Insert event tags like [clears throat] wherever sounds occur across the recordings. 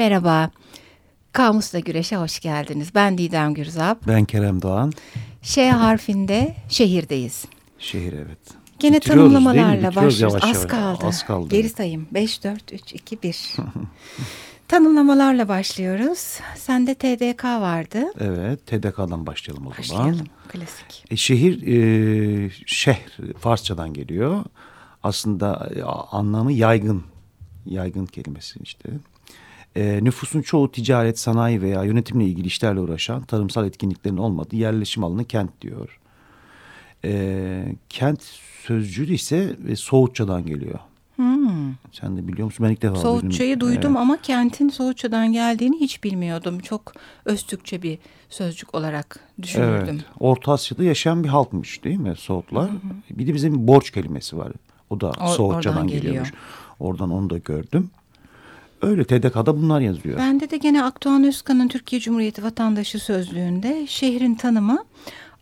Merhaba. Kamusla Güreş'e hoş geldiniz. Ben Didem Gürzap. Ben Kerem Doğan. Ş harfinde şehirdeyiz. Şehir evet. Gene Bitiriyoruz, tanımlamalarla başlıyoruz. yavaş Az yavaş. kaldı. Az kaldı. Geri sayayım. 5, 4, 3, 2, 1. Tanımlamalarla başlıyoruz. Sende TDK vardı. Evet, TDK'dan başlayalım o zaman. Başlayalım. Klasik. E, şehir, e, şehr Farsçadan geliyor. Aslında e, anlamı yaygın. Yaygın kelimesi işte. E, nüfusun çoğu ticaret, sanayi veya yönetimle ilgili işlerle uğraşan tarımsal etkinliklerin olmadığı yerleşim alanı kent diyor. E, kent sözcüğü ise e, Soğutçadan geliyor. Hmm. Sen de biliyor musun? Ben ilk defa. Soğutçayı duydum Evet. ama kentin Soğutça'dan geldiğini hiç bilmiyordum. Çok Öztürkçe bir sözcük olarak düşünürdüm. Evet. Orta Asya'da yaşayan bir halkmış değil mi Soğutlar? Bir de bizim borç kelimesi var. O da Or- Soğutçadan geliyormuş. geliyor. Oradan onu da gördüm. Öyle TDK'da bunlar yazıyor. Bende de gene Akdoğan Özkan'ın Türkiye Cumhuriyeti Vatandaşı Sözlüğü'nde şehrin tanımı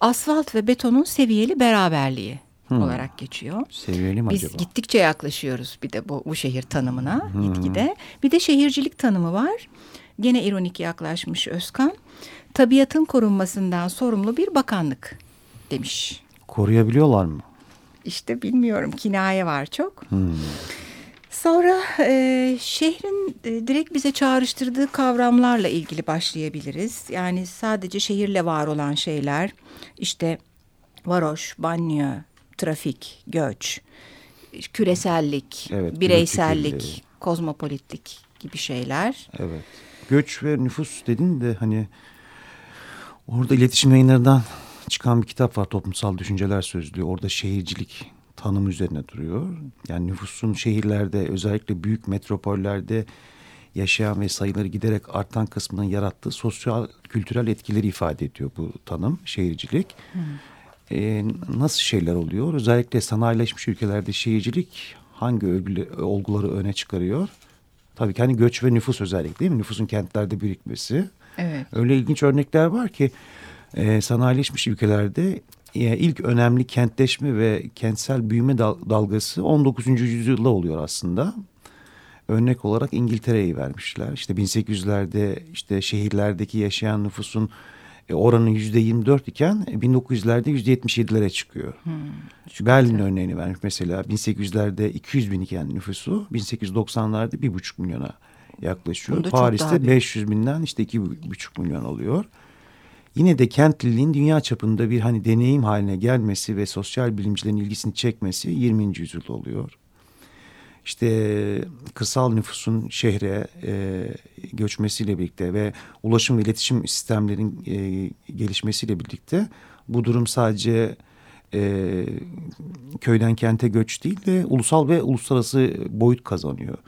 asfalt ve betonun seviyeli beraberliği olarak geçiyor. Seviyeli mi Biz acaba? gittikçe yaklaşıyoruz bir de bu, bu şehir tanımına gitgide. Bir de şehircilik tanımı var. Gene ironik yaklaşmış Özkan. Tabiatın korunmasından sorumlu bir bakanlık demiş. Koruyabiliyorlar mı? İşte bilmiyorum kinaye var çok. Sonra e, şehrin e, direkt bize çağrıştırdığı kavramlarla ilgili başlayabiliriz. Yani sadece şehirle var olan şeyler işte varoş, banyo, trafik, göç, küresellik, Evet, bireysellik, kirliliği. kozmopolitlik gibi şeyler. Evet. Göç ve nüfus dedin de hani orada iletişim yayınlarından çıkan bir kitap var Toplumsal Düşünceler Sözlüğü. Orada şehircilik tanımı üzerine duruyor. Yani nüfusun şehirlerde özellikle büyük metropollerde yaşayan ve sayıları giderek artan kısmının yarattığı sosyal kültürel etkileri ifade ediyor bu tanım şehircilik. Ee, nasıl şeyler oluyor? Özellikle sanayileşmiş ülkelerde şehircilik hangi övgülü- olguları öne çıkarıyor? Tabii ki hani göç ve nüfus özellikle değil mi? Nüfusun kentlerde birikmesi. Evet. Öyle ilginç örnekler var ki e, sanayileşmiş ülkelerde ilk önemli kentleşme ve kentsel büyüme dal- dalgası 19. yüzyılda oluyor aslında. Örnek olarak İngiltere'yi vermişler. İşte 1800'lerde işte şehirlerdeki yaşayan nüfusun e, oranı yüzde 24 iken e, 1900'lerde yüzde 77'lere çıkıyor. Berlin örneğini vermiş mesela 1800'lerde 200 bin iken nüfusu 1890'larda 1,5 milyona yaklaşıyor. Paris'te büyük. 500 500 binden işte 2,5 milyon oluyor. Yine de kentliliğin dünya çapında bir hani deneyim haline gelmesi ve sosyal bilimcilerin ilgisini çekmesi 20. yüzyılda oluyor. İşte kırsal nüfusun şehre e, göçmesiyle birlikte ve ulaşım ve iletişim sistemlerin e, gelişmesiyle birlikte bu durum sadece e, köyden kente göç değil de ulusal ve uluslararası boyut kazanıyor.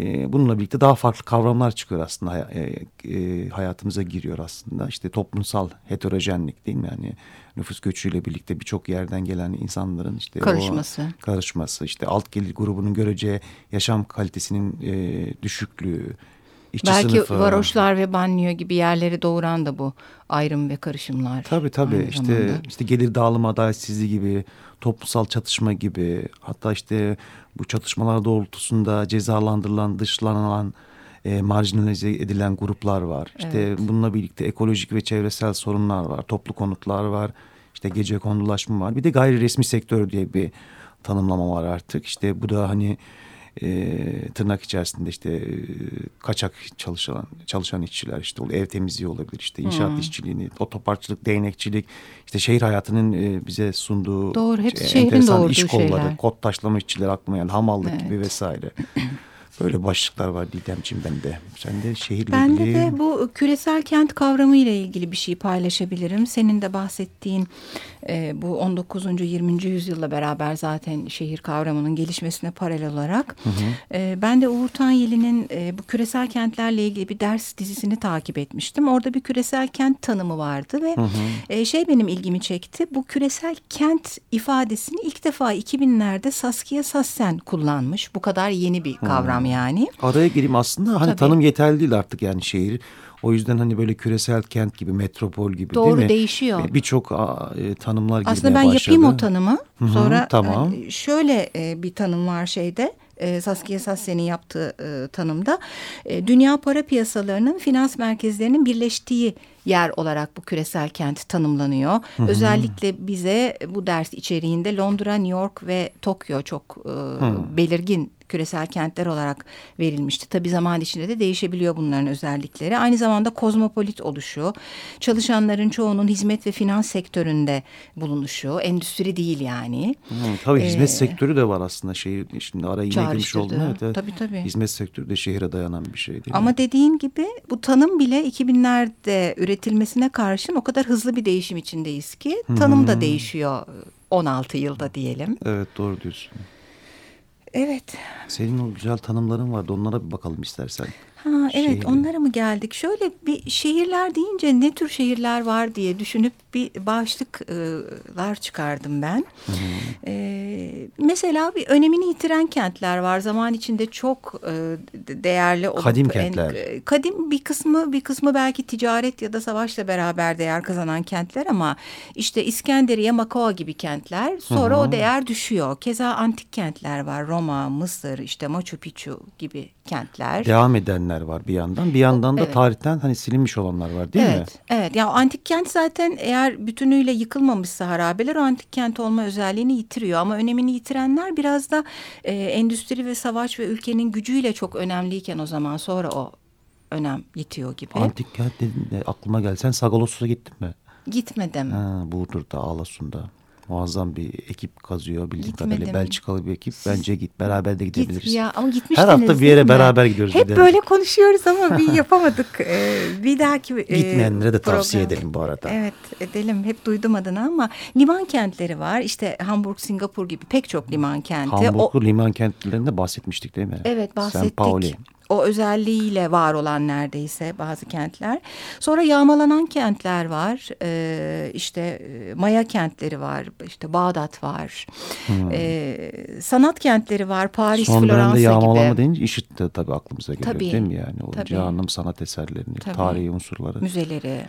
E, bununla birlikte daha farklı kavramlar çıkıyor aslında e, e, hayatımıza giriyor aslında. İşte toplumsal heterojenlik değil mi? Yani nüfus göçüyle birlikte birçok yerden gelen insanların işte o- Karışması. karışması, işte alt gelir grubunun göreceği yaşam kalitesinin e, düşüklüğü, işçi Belki sınıfı. varoşlar ve banyo gibi yerleri doğuran da bu ayrım ve karışımlar. Tabii tabii aynı işte zamanda. işte gelir dağılımı adaletsizliği gibi toplumsal çatışma gibi hatta işte bu çatışmalar doğrultusunda cezalandırılan dışlanan e, marjinalize edilen gruplar var. İşte Evet. bununla birlikte ekolojik ve çevresel sorunlar var. Toplu konutlar var. işte gece kondulaşma var. Bir de gayri resmi sektör diye bir tanımlama var artık. İşte bu da hani e, tırnak içerisinde işte e, kaçak çalışan çalışan işçiler işte o ev temizliği olabilir işte inşaat Hmm. işçiliğini otoparkçılık değnekçilik işte şehir hayatının e, bize sunduğu Doğru, hepsi e, şehrin enteresan iş kolları şeyler. kod taşlama işçileri aklıma geldi hamallık Evet. gibi vesaire [clears throat] böyle başlıklar var Didemciğim bende sen de şehirle Ben de, ilgili de bu küresel kent kavramı ile ilgili bir şey paylaşabilirim. Senin de bahsettiğin e, bu 19. 20. yüzyılla beraber zaten şehir kavramının gelişmesine paralel olarak. E, ben de Uğur Tanyeli'nin e, bu küresel kentlerle ilgili bir ders dizisini takip etmiştim. Orada bir küresel kent tanımı vardı ve e, şey benim ilgimi çekti. Bu küresel kent ifadesini ilk defa 2000'lerde Saskia Sassen kullanmış. Bu kadar yeni bir kavram yani. araya gireyim aslında hani Tabii. tanım yeterli değil artık yani şehir O yüzden hani böyle küresel kent gibi, metropol gibi Doğru, değil mi? değişiyor. Birçok e, tanımlar girmeye Aslında ben başladı. yapayım o tanımı. Hı hı, Sonra tamam. e, şöyle e, bir tanım var şeyde. E, Saskia Sassen'in yaptığı e, tanımda e, dünya para piyasalarının finans merkezlerinin birleştiği yer olarak bu küresel kent tanımlanıyor. Özellikle bize bu ders içeriğinde Londra, New York ve Tokyo çok e, belirgin küresel kentler olarak verilmişti. Tabii zaman içinde de değişebiliyor bunların özellikleri. Aynı zamanda kozmopolit oluşu, çalışanların çoğunun hizmet ve finans sektöründe bulunuşu, endüstri değil yani. Hı, tabii hizmet Ee, sektörü de var aslında şehir. Şimdi girmiş Çağrıştırdı. oldum. Evet, evet. Tabii, tabii. Hizmet sektörü de şehire dayanan bir şey değil mi? Ama dediğin gibi bu tanım bile 2000'lerde üretilmesine karşın o kadar hızlı bir değişim içindeyiz ki tanım da değişiyor 16 yılda diyelim. Evet doğru diyorsun. Evet. Senin o güzel tanımların vardı. Onlara bir bakalım istersen. Ha, evet Şehirli. onlara mı geldik? Şöyle bir şehirler deyince ne tür şehirler var diye düşünüp bir başlıklar çıkardım ben. Ee, mesela bir önemini yitiren kentler var. Zaman içinde çok e, değerli olup Kadim en- kentler. e, kadim bir kısmı bir kısmı belki ticaret ya da savaşla beraber değer kazanan kentler ama işte İskenderiye, Makao gibi kentler sonra o değer düşüyor. Keza antik kentler var. Roma, Mısır, işte Machu Picchu gibi kentler. Devam edenler var bir yandan. Bir yandan da Evet. tarihten hani silinmiş olanlar var değil mi? evet, evet. Ya antik kent zaten eğer bütünüyle yıkılmamışsa harabeler o antik kent olma özelliğini yitiriyor. Ama önemini yitirenler biraz da e, endüstri ve savaş ve ülkenin gücüyle çok önemliyken o zaman sonra o önem yitiyor gibi. Antik kent dediğinde aklıma gelsen Sagaloss'a gittin mi? Gitmedim. Ha, Burdur'da, Ağlasun'da. Muazzam bir ekip kazıyor bildiğim Gitmedim. kadarıyla. Belçikalı bir ekip. Bence git. Beraber de Git gidebiliriz. ya ama Her hafta bir yere beraber gidiyoruz. Hep böyle konuşuyoruz ama bir [laughs] yapamadık. Ee, bir dahaki e, Gitmeyenlere de tavsiye program- edelim bu arada. Evet edelim. Hep duydum adını ama liman kentleri var. İşte Hamburg, Singapur gibi pek çok liman kenti. O- Hamburg'lu liman kentlerinde bahsetmiştik değil mi? Evet bahsettik. St. Pauli. O özelliğiyle var olan neredeyse bazı kentler. Sonra yağmalanan kentler var. Ee, işte e, Maya kentleri var. İşte Bağdat var. Ee, sanat kentleri var. Paris, Hmm. Son Floransa yağmalama gibi. deyince IŞİD de tabii aklımıza geliyor Tabii, değil mi yani? O tabii. Cahanım sanat eserlerini, Tabii. tarihi unsurları. müzeleri,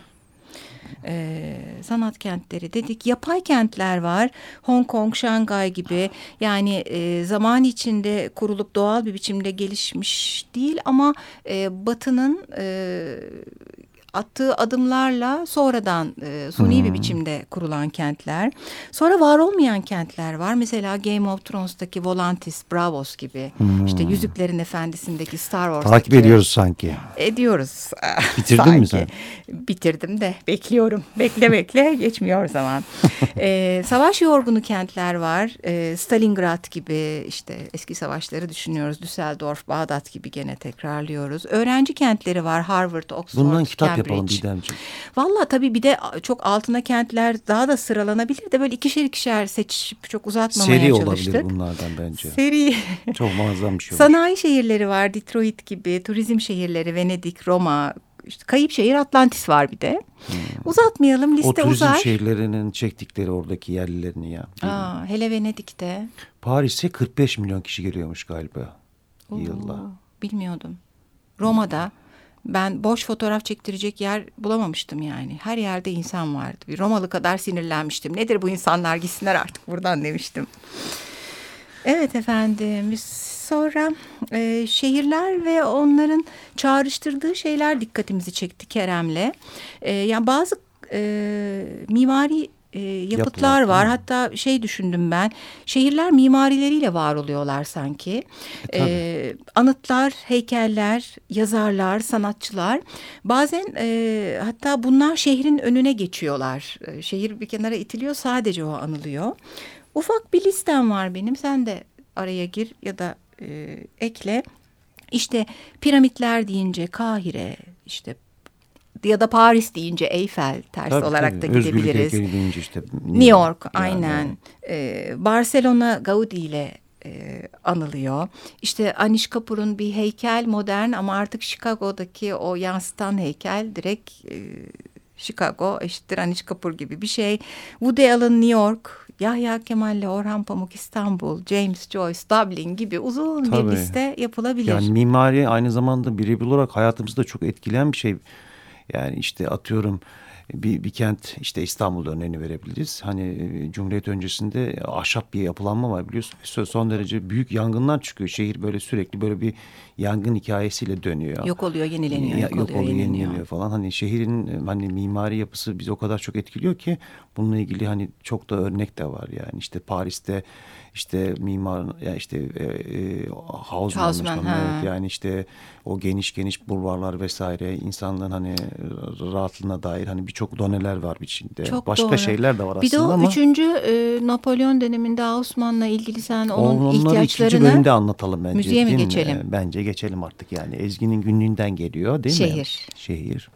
e, sanat kentleri dedik. Yapay kentler var. Hong Kong, Şangay gibi. Yani e, zaman içinde kurulup doğal bir biçimde gelişmiş değil ama e, Batı'nın e, attığı adımlarla sonradan e, suni bir biçimde kurulan kentler. Sonra var olmayan kentler var. Mesela Game of Thrones'taki Volantis, Bravos gibi. İşte Yüzüklerin Efendisi'ndeki Star Wars'taki. Takip ediyoruz sanki. Ediyoruz. Bitirdin mi sen? Bitirdim de bekliyorum. Bekle bekle [laughs] geçmiyor zaman. ee, savaş yorgunu kentler var. Ee, Stalingrad gibi işte eski savaşları düşünüyoruz. Düsseldorf, Bağdat gibi gene tekrarlıyoruz. Öğrenci kentleri var. Harvard, Oxford, Bundan kitap. Yapalım Didemciğim. Valla tabii bir de çok altına kentler daha da sıralanabilir de böyle ikişer ikişer seçip çok uzatmamaya Seri çalıştık. olabilir bunlardan bence. Seri. Çok muazzam bir şey [laughs] olur. Sanayi şehirleri var. Detroit gibi, turizm şehirleri, Venedik, Roma, işte kayıp şehir Atlantis var bir de. Uzatmayalım Hmm. O liste turizm uzar. şehirlerinin çektikleri oradaki yerlilerini ya. Aa, hele Venedik'te. Paris'e 45 milyon kişi geliyormuş galiba. Oo, Bilmiyordum. Roma'da ben boş fotoğraf çektirecek yer bulamamıştım yani. Her yerde insan vardı. Bir Romalı kadar sinirlenmiştim. Nedir bu insanlar gitsinler artık buradan demiştim. Evet efendim. Sonra e, şehirler ve onların çağrıştırdığı şeyler dikkatimizi çekti Kerem'le. E, yani bazı e, mimari e, yapıtlar Yapılar, var. hı. Hatta şey düşündüm ben. Şehirler mimarileriyle var oluyorlar sanki. E. E, anıtlar, heykeller, yazarlar, sanatçılar. Bazen e, hatta bunlar şehrin önüne geçiyorlar. E, şehir bir kenara itiliyor sadece o anılıyor. Ufak bir listem var benim. Sen de araya gir ya da e, ekle. İşte piramitler deyince Kahire, işte ya da Paris deyince Eyfel ters Tabii, olarak tabii. da Özgürlük gidebiliriz. deyince işte New York yani. aynen. Ee, Barcelona Gaudi ile e, anılıyor. İşte Anish Kapoor'un bir heykel modern ama artık Chicago'daki o yansıtan heykel direkt e, Chicago eşittir Anish Kapoor gibi bir şey. Woody Allen New York, Yahya Kemal ile Orhan Pamuk İstanbul, James Joyce Dublin gibi uzun Tabii. bir liste yapılabilir. Yani mimari aynı zamanda birebir olarak hayatımızı da çok etkileyen bir şey. Yani işte atıyorum bir, bir kent işte İstanbul örneğini verebiliriz. Hani e, Cumhuriyet öncesinde ahşap bir yapılanma var biliyorsun. Son derece büyük yangınlar çıkıyor. Şehir böyle sürekli böyle bir yangın hikayesiyle dönüyor. Yok oluyor, yenileniyor. Yok, yok oluyor, yenileniyor. yenileniyor falan. Hani şehrin hani mimari yapısı bizi o kadar çok etkiliyor ki bununla ilgili hani çok da örnek de var yani. işte Paris'te işte mimar yani işte e, e, evet, yani işte o geniş geniş bulvarlar vesaire insanların hani rahatlığına dair hani birçok doneler var içinde. Çok Başka doğru. şeyler de var bir aslında ama. Bir de o üçüncü e, Napolyon döneminde Hausmann'la ilgili sen onun Onları ihtiyaçlarını ikinci bölümde anlatalım bence. Müziğe mi geçelim? Mi? Bence geçelim artık yani. Ezgi'nin günlüğünden geliyor değil Şehir. mi? Şehir. Şehir.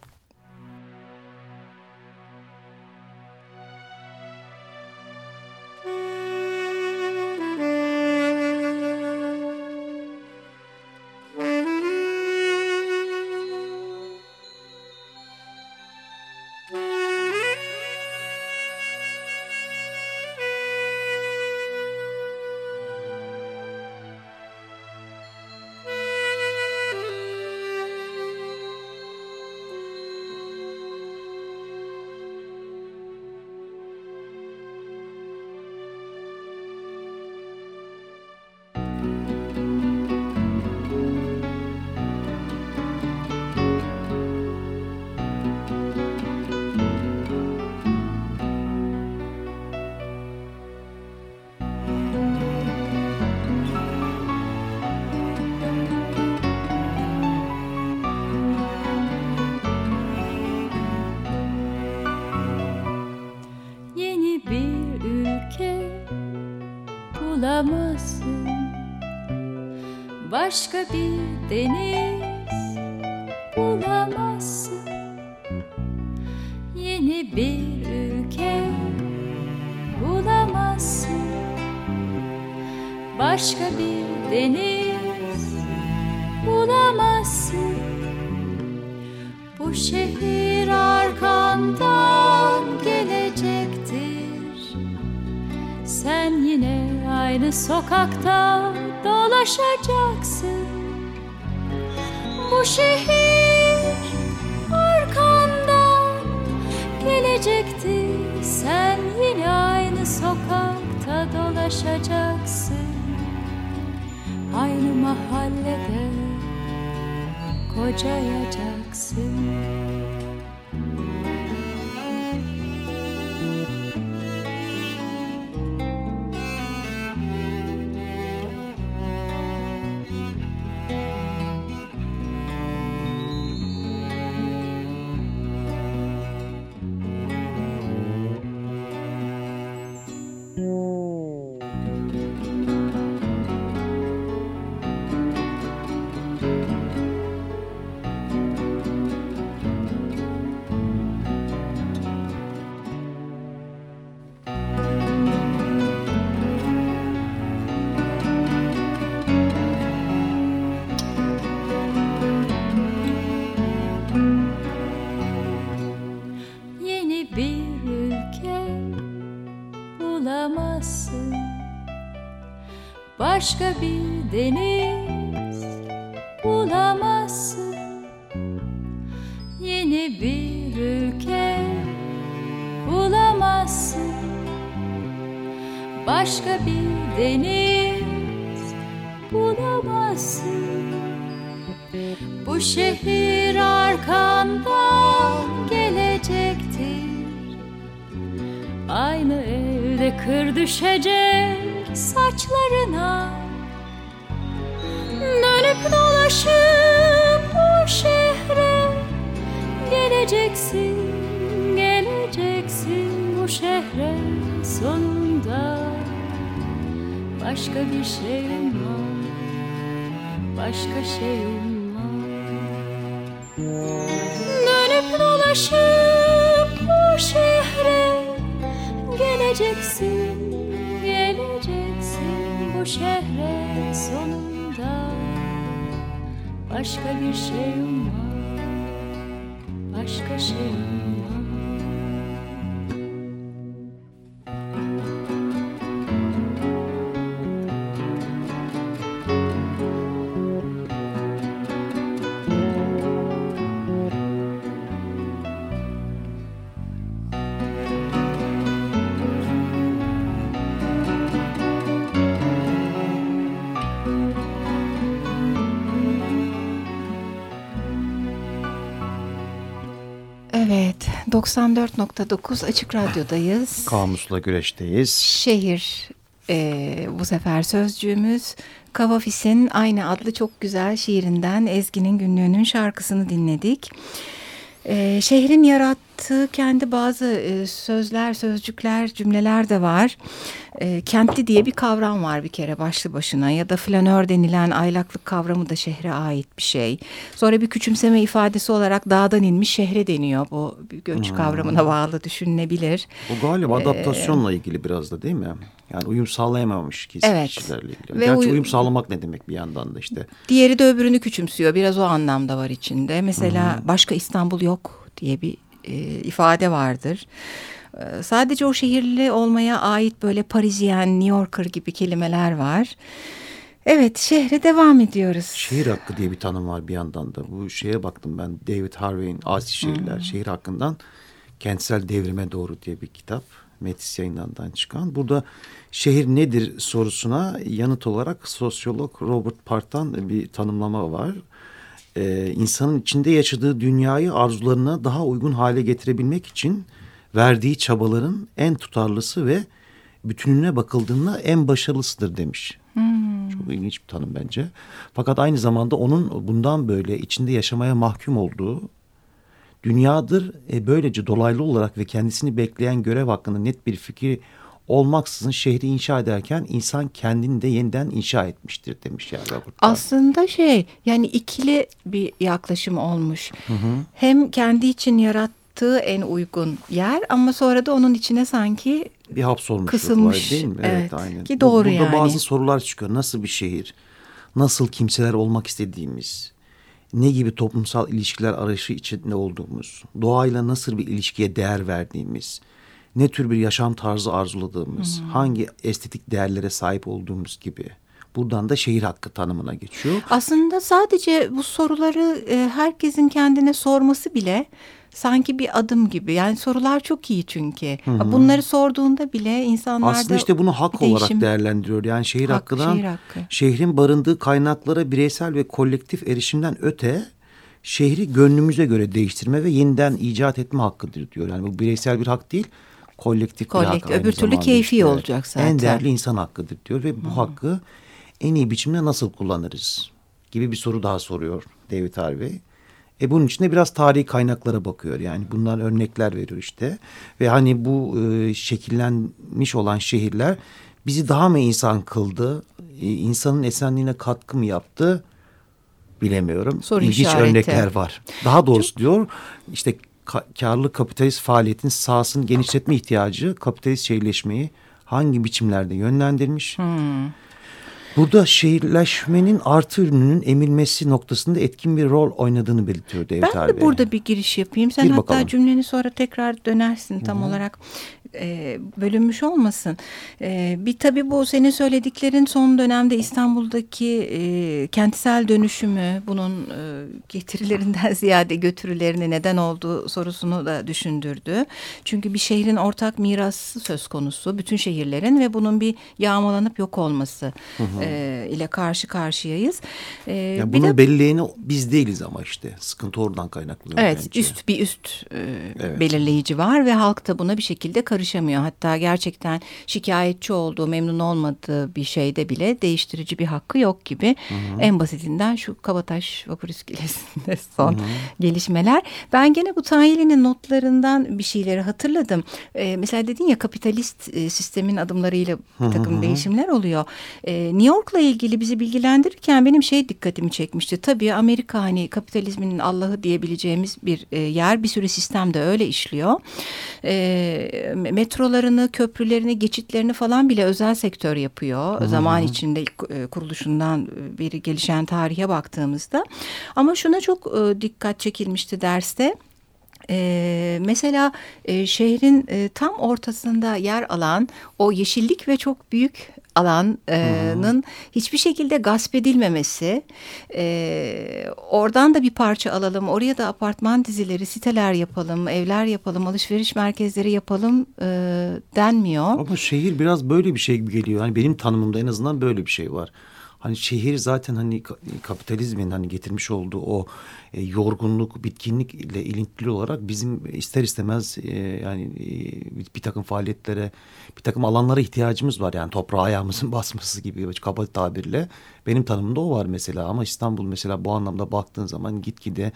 Başka bir deniz bulamazsın. Yeni bir ülke bulamazsın. Başka bir deniz Sen yine aynı sokakta dolaşacaksın. Bu şehir arkandan gelecektir Sen yine aynı sokakta dolaşacaksın. Aynı mahallede kocayacaksın başka bir deniz bulamazsın. Yeni bir ülke bulamazsın. Başka bir deniz bulamazsın. Bu şehir arkandan gelecektir. Aynı evde kır düşecek saçlarına. Dönüp dolaşıp bu şehre Geleceksin, geleceksin bu şehre sonunda. Başka bir şeyim var, başka şeyim var. Dönüp dolaşıp bu şehre Geleceksin bu şehre sonunda Başka bir şeyim var Başka şeyim var 94.9 Açık Radyo'dayız. Kamusla güreşteyiz. Şehir e, bu sefer sözcüğümüz. Kavafis'in aynı adlı çok güzel şiirinden Ezgi'nin günlüğünün şarkısını dinledik. E, şehrin yarattığı kendi bazı e, sözler, sözcükler, cümleler de var. E, kentli diye bir kavram var bir kere başlı başına ya da flanör denilen aylaklık kavramı da şehre ait bir şey. Sonra bir küçümseme ifadesi olarak dağdan inmiş şehre deniyor. Bu göç hmm. kavramına bağlı düşünülebilir. Bu galiba ee, adaptasyonla ilgili biraz da değil mi? Yani uyum sağlayamamış evet. kişilerle ilgili. Ve Gerçi uyum, uyum sağlamak ne demek bir yandan da işte. Diğeri de öbürünü küçümsüyor. Biraz o anlamda var içinde. Mesela hmm. başka İstanbul yok diye bir e, ifade vardır. Ee, sadece o şehirli olmaya ait böyle Parisyen, New Yorker gibi kelimeler var. Evet şehre devam ediyoruz. Şehir hakkı diye bir tanım var bir yandan da. Bu şeye baktım ben David Harvey'in Asi Şehirler hmm. Şehir Hakkından Kentsel Devrime Doğru diye bir kitap. Metis yayınlarından çıkan. Burada şehir nedir sorusuna yanıt olarak sosyolog Robert Park'tan bir tanımlama var. Ee, insanın içinde yaşadığı dünyayı arzularına daha uygun hale getirebilmek için verdiği çabaların en tutarlısı ve bütününe bakıldığında en başarılısıdır demiş. Hmm. Çok ilginç bir tanım bence. Fakat aynı zamanda onun bundan böyle içinde yaşamaya mahkum olduğu dünyadır. E, böylece dolaylı olarak ve kendisini bekleyen görev hakkında net bir fikir olmaksızın şehri inşa ederken insan kendini de yeniden inşa etmiştir demiş ya Robert. Aslında şey yani ikili bir yaklaşım olmuş. Hı hı. Hem kendi için yarat yaptığı en uygun yer ama sonra da onun içine sanki bir hapsolmuş kısılmış değil mi? Evet, evet aynen. Ki doğru Burada yani. bazı sorular çıkıyor. Nasıl bir şehir? Nasıl kimseler olmak istediğimiz? Ne gibi toplumsal ilişkiler arayışı içinde olduğumuz? Doğayla nasıl bir ilişkiye değer verdiğimiz? Ne tür bir yaşam tarzı arzuladığımız? Hmm. Hangi estetik değerlere sahip olduğumuz gibi? Buradan da şehir hakkı tanımına geçiyor. Aslında sadece bu soruları e, herkesin kendine sorması bile sanki bir adım gibi. Yani sorular çok iyi çünkü. Hı hı. Bunları sorduğunda bile insanlar Aslında işte bunu hak değişim... olarak değerlendiriyor. Yani şehir hak, hakkından şehir hakkı. şehrin barındığı kaynaklara bireysel ve kolektif erişimden öte şehri gönlümüze göre değiştirme ve yeniden icat etme hakkıdır diyor. Yani bu bireysel bir hak değil kolektif, kolektif bir hak. Öbür türlü keyfi işte. olacak zaten. En değerli insan hakkıdır diyor ve bu hı. hakkı en iyi biçimde nasıl kullanırız gibi bir soru daha soruyor David Harvey. E bunun içinde biraz tarihi kaynaklara bakıyor yani bundan örnekler veriyor işte. Ve hani bu e, şekillenmiş olan şehirler bizi daha mı insan kıldı? E, insanın esenliğine katkı mı yaptı? Bilemiyorum. Soru İlginç işareti. örnekler var. Daha doğrusu Çok... diyor işte ka karlı kapitalist faaliyetin sahasını genişletme ihtiyacı kapitalist şehirleşmeyi hangi biçimlerde yönlendirmiş? Hmm. Burada şehirleşmenin artı ürününün emilmesi noktasında etkin bir rol oynadığını belirtiyor Devlet Ben de burada bir giriş yapayım. Sen Gir hatta bakalım. cümleni sonra tekrar dönersin tam Hı -hı. olarak e, bölünmüş olmasın. E, bir tabii bu senin söylediklerin son dönemde İstanbul'daki e, kentsel dönüşümü bunun e, getirilerinden [laughs] ziyade götürülerini neden olduğu sorusunu da düşündürdü. Çünkü bir şehrin ortak mirası söz konusu bütün şehirlerin ve bunun bir yağmalanıp yok olması hı hı. E, ile karşı karşıyayız. E, yani bunun de, belirleyeni biz değiliz ama işte sıkıntı oradan kaynaklanıyor. Evet bence. üst bir üst e, evet. belirleyici var ve halk da buna bir şekilde karışıyor karışamıyor. Hatta gerçekten şikayetçi olduğu, memnun olmadığı bir şeyde bile değiştirici bir hakkı yok gibi. Hı hı. En basitinden şu Kabataş Vapur İskelesi'nde [laughs] son hı hı. gelişmeler. Ben gene bu Tayeli'nin notlarından bir şeyleri hatırladım. Ee, mesela dedin ya kapitalist e, sistemin adımlarıyla bir takım hı hı. değişimler oluyor. Ee, New York'la ilgili bizi bilgilendirirken benim şey dikkatimi çekmişti. Tabii Amerika hani kapitalizmin Allah'ı diyebileceğimiz bir e, yer. Bir sürü sistem de öyle işliyor. Ee, metrolarını, köprülerini, geçitlerini falan bile özel sektör yapıyor. -hı. Zaman içinde e, kuruluşundan e, beri gelişen tarihe baktığımızda. Ama şuna çok e, dikkat çekilmişti derste. Ee, mesela e, şehrin e, tam ortasında yer alan o yeşillik ve çok büyük alanın hmm. hiçbir şekilde gasp edilmemesi. E, oradan da bir parça alalım, oraya da apartman dizileri, siteler yapalım, evler yapalım, alışveriş merkezleri yapalım e, denmiyor. Ama şehir biraz böyle bir şey gibi geliyor. Yani benim tanımımda en azından böyle bir şey var. Hani şehir zaten hani ka- kapitalizmin hani getirmiş olduğu o e, yorgunluk, bitkinlik ile ilintili olarak bizim ister istemez e, yani e, bir, takım faaliyetlere, bir takım alanlara ihtiyacımız var. Yani toprağa ayağımızın [laughs] basması gibi kaba tabirle. Benim tanımımda o var mesela ama İstanbul mesela bu anlamda baktığın zaman gitgide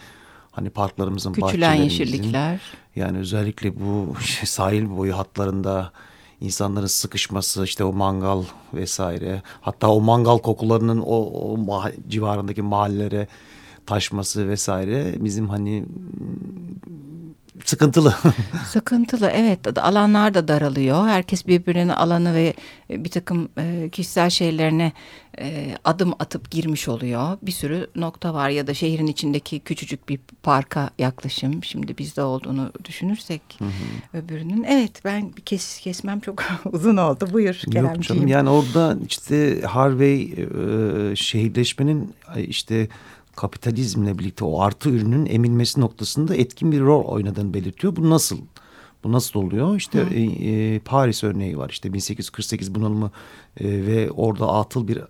hani parklarımızın, Küçülen bahçelerimizin, yeşillikler. yani özellikle bu [laughs] sahil boyu hatlarında insanların sıkışması işte o mangal vesaire hatta o mangal kokularının o, o civarındaki mahallelere taşması vesaire bizim hani sıkıntılı. [laughs] Sıkıntılı evet alanlar da daralıyor. Herkes birbirinin alanı ve bir takım e, kişisel şeylerine e, adım atıp girmiş oluyor. Bir sürü nokta var ya da şehrin içindeki küçücük bir parka yaklaşım. Şimdi bizde olduğunu düşünürsek öbürünün. Evet ben kes, kesmem çok [laughs] uzun oldu. Buyur Yok Keremciğim. canım yani orada işte Harvey e, şehirleşmenin e, işte kapitalizmle birlikte o artı ürünün emilmesi noktasında etkin bir rol oynadığını belirtiyor. Bu nasıl? Bu nasıl oluyor? İşte e, e, Paris örneği var. İşte 1848 bunalımı e, ve orada atıl bir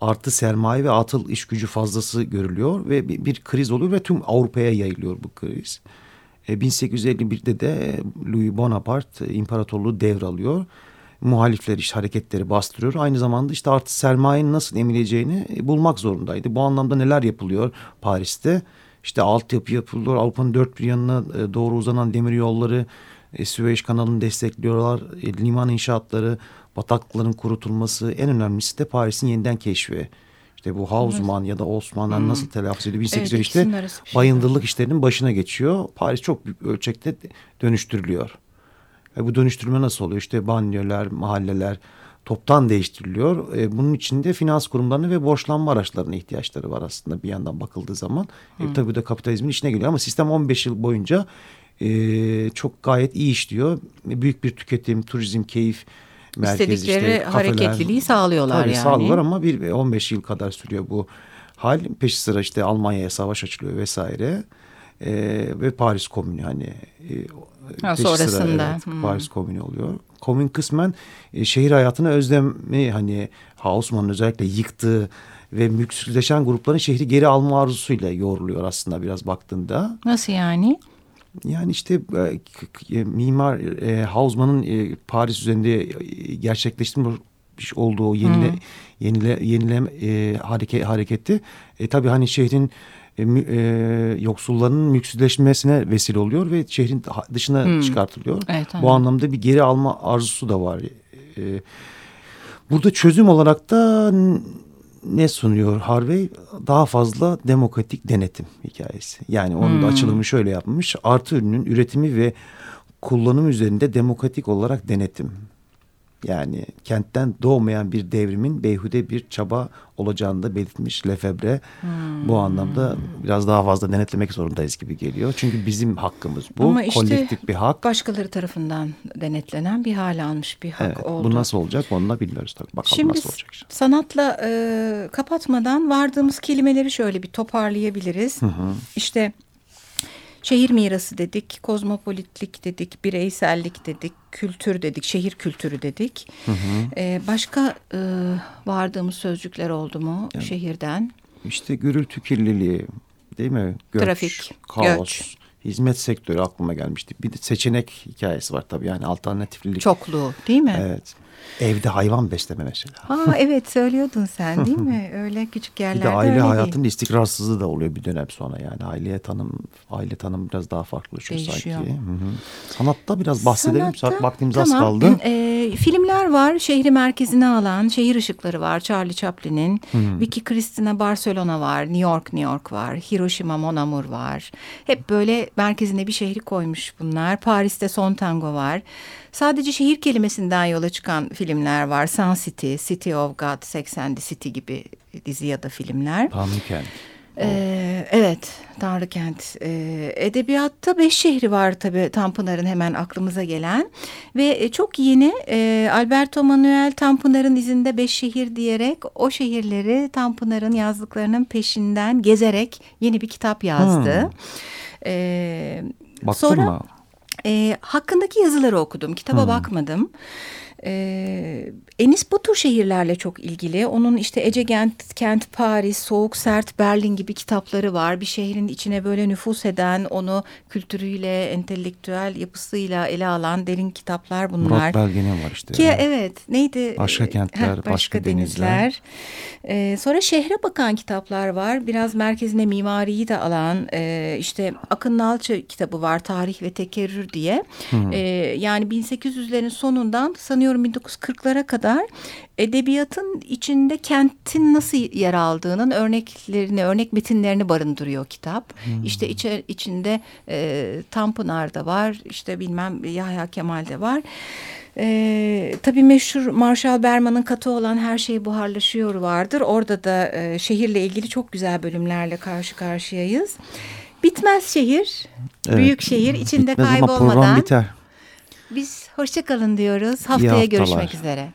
artı sermaye ve atıl iş gücü fazlası görülüyor ve bir, bir kriz oluyor ve tüm Avrupa'ya yayılıyor bu kriz. E, 1851'de de Louis Bonaparte imparatorluğu devralıyor. Muhalifler işte hareketleri bastırıyor. Aynı zamanda işte artı sermayenin nasıl emileceğini e, bulmak zorundaydı. Bu anlamda neler yapılıyor Paris'te? İşte altyapı yapılıyor. Avrupa'nın dört bir yanına e, doğru uzanan demir yolları, e, Süveyş kanalını destekliyorlar. Liman inşaatları, bataklıkların kurutulması. En önemlisi de Paris'in yeniden keşfi. İşte bu Hausmann ya da Osmanlı nasıl telaffuz ediyor? 1800 Evet, şey bayındırlık işlerinin başına geçiyor. Paris çok büyük ölçekte dönüştürülüyor. E bu dönüştürme nasıl oluyor? İşte banyolar, mahalleler toptan değiştiriliyor. E, bunun içinde finans kurumlarına ve borçlanma araçlarına ihtiyaçları var aslında bir yandan bakıldığı zaman. E, tabii bu da kapitalizmin içine geliyor ama sistem 15 yıl boyunca e, çok gayet iyi işliyor. E, Büyük bir tüketim, turizm, keyif merkezi İstedikleri işte kafeler. hareketliliği sağlıyorlar Tabii yani. sağlıyorlar ama bir 15 yıl kadar sürüyor bu hal. Peşi sıra işte Almanya'ya savaş açılıyor vesaire. E, ve Paris Komünü hani e, Ha, sıra, sonrasında. evet, Hmm. Paris Komünü oluyor. Komün kısmen e, şehir hayatına özlemi hani Hausmann'ın özellikle yıktığı ve mülksüzleşen grupların şehri geri alma arzusuyla yoğruluyor aslında biraz baktığında. Nasıl yani? Yani işte e, e, mimar e, Hausmann'ın e, Paris üzerinde e, gerçekleştirmiş olduğu yenile yenile yenile e, hareket hareketi e, tabii hani şehrin e, e, yoksullarının mülksüzleşmesine vesile oluyor ve şehrin dışına çıkartılıyor. Evet, Bu anlamda bir geri alma arzusu da var. E, burada çözüm olarak da ne sunuyor Harvey? Daha fazla demokratik denetim hikayesi. Yani onun da açılımı şöyle yapmış. Artı ürünün üretimi ve kullanım üzerinde demokratik olarak denetim. Yani kentten doğmayan bir devrimin beyhude bir çaba olacağını da belirtmiş Lefebvre. Bu anlamda biraz daha fazla denetlemek zorundayız gibi geliyor. Çünkü bizim hakkımız bu. Ama işte Kolektif bir hak. Başkaları tarafından denetlenen bir hale almış bir hak Evet, oldu. bu nasıl olacak onu da bilmiyoruz tabii. Bakalım Şimdi nasıl olacak. işte. sanatla e, kapatmadan vardığımız kelimeleri şöyle bir toparlayabiliriz. İşte şehir mirası dedik, kozmopolitlik dedik, bireysellik dedik, kültür dedik, şehir kültürü dedik. E, başka e, vardığımız sözcükler oldu mu şehirden? İşte gürültü kirliliği değil mi? Göç, Trafik, kaos, göç. hizmet sektörü aklıma gelmişti. Bir de seçenek hikayesi var tabii yani alternatiflilik. Çokluğu değil mi? Evet. Evde hayvan besleme mesela. Aa, evet söylüyordun sen değil mi? [laughs] Öyle küçük Bir yerlerde de aile öyle değil. hayatının istikrarsızlığı da oluyor bir dönem sonra yani. Aileye tanım, aile tanım biraz daha farklılaşıyor Değişiyor. sanki. Hı hı. Sanatta biraz bahsedelim. Sanatta- Vaktimiz az tamam. kaldı. Ee, filmler var. Şehri merkezine alan şehir ışıkları var. Charlie Chaplin'in. Vicky Cristina Barcelona var. New York New York var. Hiroşima Mon Amour var. Hep böyle merkezine bir şehri koymuş bunlar. Paris'te Son Tango var. Sadece şehir kelimesinden yola çıkan filmler var. Sun City, City of God, Sex and the City gibi dizi ya da filmler. Tanrıkent. Ee, evet, Tanrı Kent. Ee, edebiyatta beş şehri var tabii Tanpınar'ın hemen aklımıza gelen. Ve e, çok yeni e, Alberto Manuel Tanpınar'ın izinde beş şehir diyerek o şehirleri Tanpınar'ın yazdıklarının peşinden gezerek yeni bir kitap yazdı. Hmm. Ee, Baktın sonra, mı? e, hakkındaki yazıları okudum. Kitaba bakmadım. Ee, Enis Batur şehirlerle çok ilgili. Onun işte Ece Kent, Kent, Paris, Soğuk Sert, Berlin gibi kitapları var. Bir şehrin içine böyle nüfus eden, onu kültürüyle, entelektüel yapısıyla ele alan derin kitaplar bunlar. Murat Belge'nin var işte. Ki evet neydi? Başka kentler, Heh, başka, başka denizler. denizler. Ee, sonra şehre bakan kitaplar var. Biraz merkezine mimariyi de alan e, işte Akın Nalçı kitabı var. Tarih ve Tekerrür diye. Ee, yani 1800'lerin sonundan sanıyorum 1940'lara kadar edebiyatın içinde kentin nasıl yer aldığının örneklerini, örnek metinlerini barındırıyor kitap. İşte içe, içinde e, Tanpınar'da var, işte bilmem Yahya Kemal'de var. Ee, tabii meşhur Marshall Berman'ın katı olan Her Şey Buharlaşıyor vardır. Orada da e, şehirle ilgili çok güzel bölümlerle karşı karşıyayız. Bitmez şehir, Evet. büyük şehir içinde Bitmez ama program kaybolmadan. biter. Biz hoşça kalın diyoruz. Haftaya görüşmek üzere.